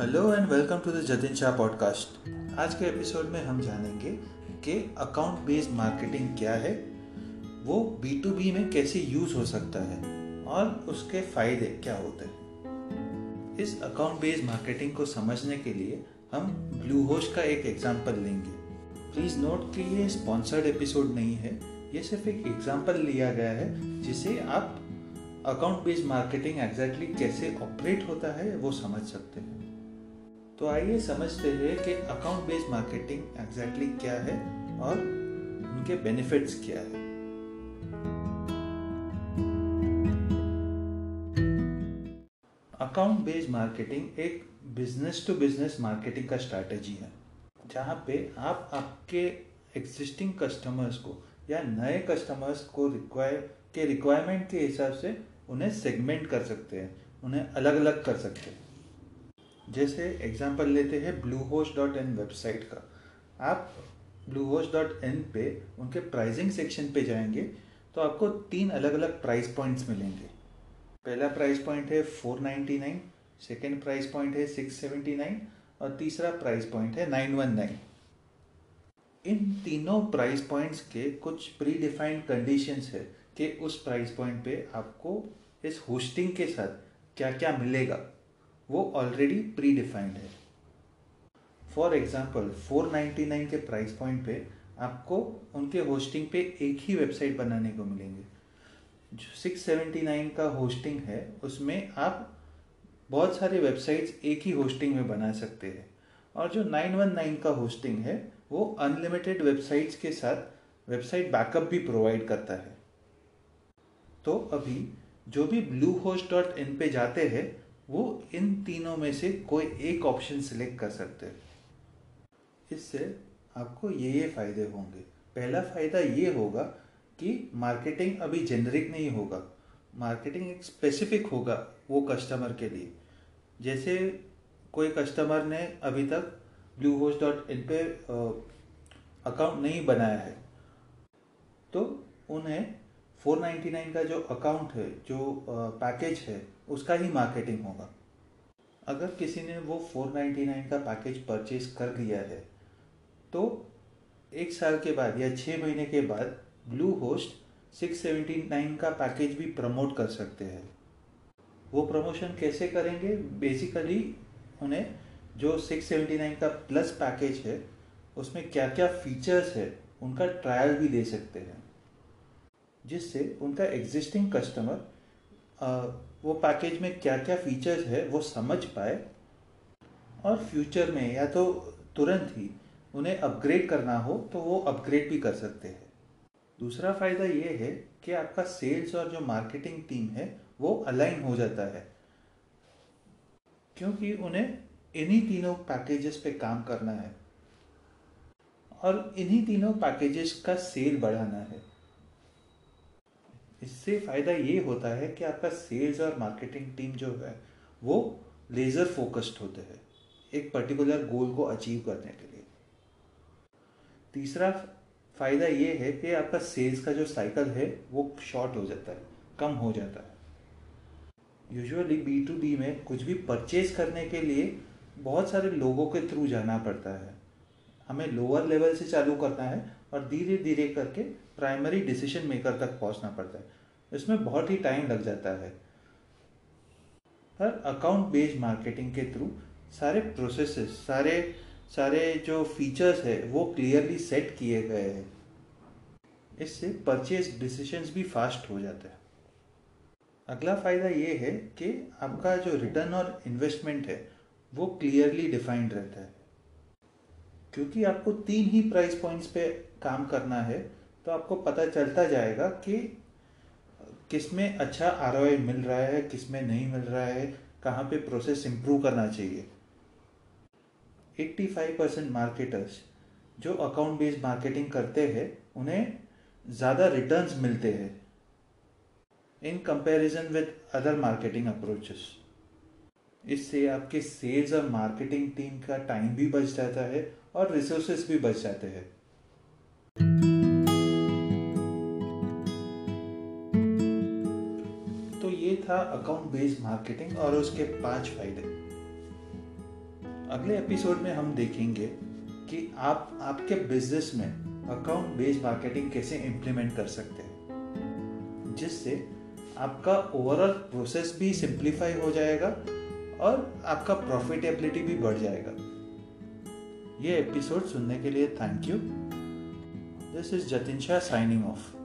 Hello and welcome to the Jatin Shah podcast आज के episode में हम जानेंगे कि अकाउंट बेस्ड मार्केटिंग क्या है, वो बी टू बी में कैसे यूज़ हो सकता है और उसके फ़ायदे क्या होते हैं। इस अकाउंट बेस्ड मार्केटिंग को समझने के लिए हम ब्लू होस्ट का एक एग्जांपल लेंगे। प्लीज़ नोट कि ये स्पॉन्सर्ड एपिसोड नहीं है, ये सिर्फ़ एक एग्ज़ाम्पल लिया गया है, जिसे आप अकाउंट बेस्ड मार्केटिंग एग्जैक्टली कैसे ऑपरेट होता है वो समझ सकते हैं। तो आइए समझते हैं कि अकाउंट बेस्ड मार्केटिंग एग्जैक्टली क्या है और उनके बेनिफिट्स क्या है। अकाउंट बेस्ड मार्केटिंग एक बिज़नेस टू बिज़नेस मार्केटिंग का स्ट्रैटेजी है, जहाँ पे आप आपके एग्जिस्टिंग कस्टमर्स को या नए कस्टमर्स को रिक्वायर के रिक्वायरमेंट के हिसाब से उन्हें सेगमेंट कर सकते हैं, उन्हें अलग अलग कर सकते हैं। जैसे एग्जांपल लेते हैं Bluehost dot in website का। आप ब्लू होस्ट डॉट इन पे उनके प्राइजिंग सेक्शन पे जाएँगे तो आपको तीन अलग अलग प्राइस पॉइंट्स मिलेंगे। पहला प्राइस पॉइंट है four ninety nine second price point है सिक्स सेवेंटी नाइन और तीसरा प्राइस पॉइंट है नाइन वन नाइन इन तीनों प्राइस पॉइंट्स के कुछ प्री डिफाइंड कंडीशंस है कि उस प्राइस पॉइंट पे आपको इस होस्टिंग के साथ क्या क्या मिलेगा। वो ऑलरेडी प्री डिफाइंड है फॉर एग्ज़ाम्पल 499 के प्राइस पॉइंट पे आपको उनके होस्टिंग पे एक ही वेबसाइट बनाने को मिलेंगे। जो 679 का होस्टिंग है, उसमें आप बहुत सारे वेबसाइट्स एक ही होस्टिंग में बना सकते हैं। और जो 919 का होस्टिंग है, वो अनलिमिटेड वेबसाइट्स के साथ वेबसाइट बैकअप भी प्रोवाइड करता है। तो अभी जो भी ब्लू होस्ट डॉट इन पे जाते हैं वो इन तीनों में से कोई एक ऑप्शन सिलेक्ट कर सकते हैं। इससे आपको ये ये फ़ायदे होंगे। पहला फ़ायदा ये होगा कि मार्केटिंग अभी जेनरिक नहीं होगा। मार्केटिंग एक स्पेसिफिक होगा वो कस्टमर के लिए। जैसे कोई कस्टमर ने अभी तक ब्लू होस्ट डॉट इन पर अकाउंट नहीं बनाया है तो उन्हें 499 का जो अकाउंट है, जो पैकेज है उसका ही मार्केटिंग होगा। अगर किसी ने वो 499 का पैकेज परचेज कर लिया है तो एक साल के बाद या छः महीने के बाद ब्लू होस्ट 679 का पैकेज भी प्रमोट कर सकते हैं। वो प्रमोशन कैसे करेंगे? बेसिकली उन्हें जो 679 का प्लस पैकेज है, उसमें क्या क्या फीचर्स है, उनका ट्रायल भी दे सकते हैं, जिससे उनका एग्जिस्टिंग कस्टमर वो पैकेज में क्या क्या फीचर्स है, वो समझ पाए और फ्यूचर में या तो तुरंत ही उन्हें अपग्रेड करना हो तो वो अपग्रेड भी कर सकते हैं। दूसरा फ़ायदा ये है कि आपका सेल्स और जो मार्केटिंग टीम है, वो अलाइन हो जाता है। क्योंकि उन्हें इन्हीं तीनों पैकेजेस पे काम करना है और इन्हीं तीनों पैकेजेस का सेल बढ़ाना है। इससे फ़ायदा ये होता है कि आपका सेल्स और मार्केटिंग टीम जो है, वो लेज़र फोकस्ड होते हैं एक पर्टिकुलर गोल को अचीव करने के लिए। तीसरा फ़ायदा ये है कि आपका सेल्स का जो साइकिल है, वो शॉर्ट हो जाता है, कम हो जाता है। यूजुअली बी टू बी में कुछ भी परचेज करने के लिए बहुत सारे लोगों के थ्रू जाना पड़ता है। हमें लोअर लेवल से चालू करना है और धीरे धीरे करके प्राइमरी डिसीज़न मेकर तक पहुँचना पड़ता है। इसमें बहुत ही टाइम लग जाता है। पर अकाउंट बेस्ड मार्केटिंग के थ्रू सारे प्रोसेसेस सारे सारे जो फीचर्स है, वो क्लियरली सेट किए गए हैं। इससे परचेज डिसीजंस भी फास्ट हो जाता है। अगला फ़ायदा ये है कि आपका जो रिटर्न और इन्वेस्टमेंट है, वो क्लियरली डिफाइंड रहता है। क्योंकि आपको तीन ही प्राइस पॉइंट्स पे काम करना है तो आपको पता चलता जाएगा कि किसमें अच्छा आरओआई मिल रहा है किसमें नहीं मिल रहा है, कहाँ पे प्रोसेस इम्प्रूव करना चाहिए। 85 परसेंट मार्केटर्स जो अकाउंट बेस्ड मार्केटिंग करते हैं, उन्हें ज़्यादा रिटर्न्स मिलते हैं in comparison with other marketing approaches इससे आपके सेल्स और मार्केटिंग टीम का टाइम भी बच जाता है और रिसोर्सेस भी बच जाते हैं। था अकाउंट बेस्ड मार्केटिंग और उसके पाँच फ़ायदे। अगले एपिसोड में हम देखेंगे कि आप, आपके बिज़नेस में अकाउंट बेस्ड मार्केटिंग कैसे इम्प्लीमेंट कर सकते हैं, जिससे आपका ओवरऑल प्रोसेस भी सिंप्लीफाई हो जाएगा और आपका प्रॉफिटेबिलिटी भी बढ़ जाएगा। ये एपिसोड सुनने के लिए thank you this is Jatin Shah signing off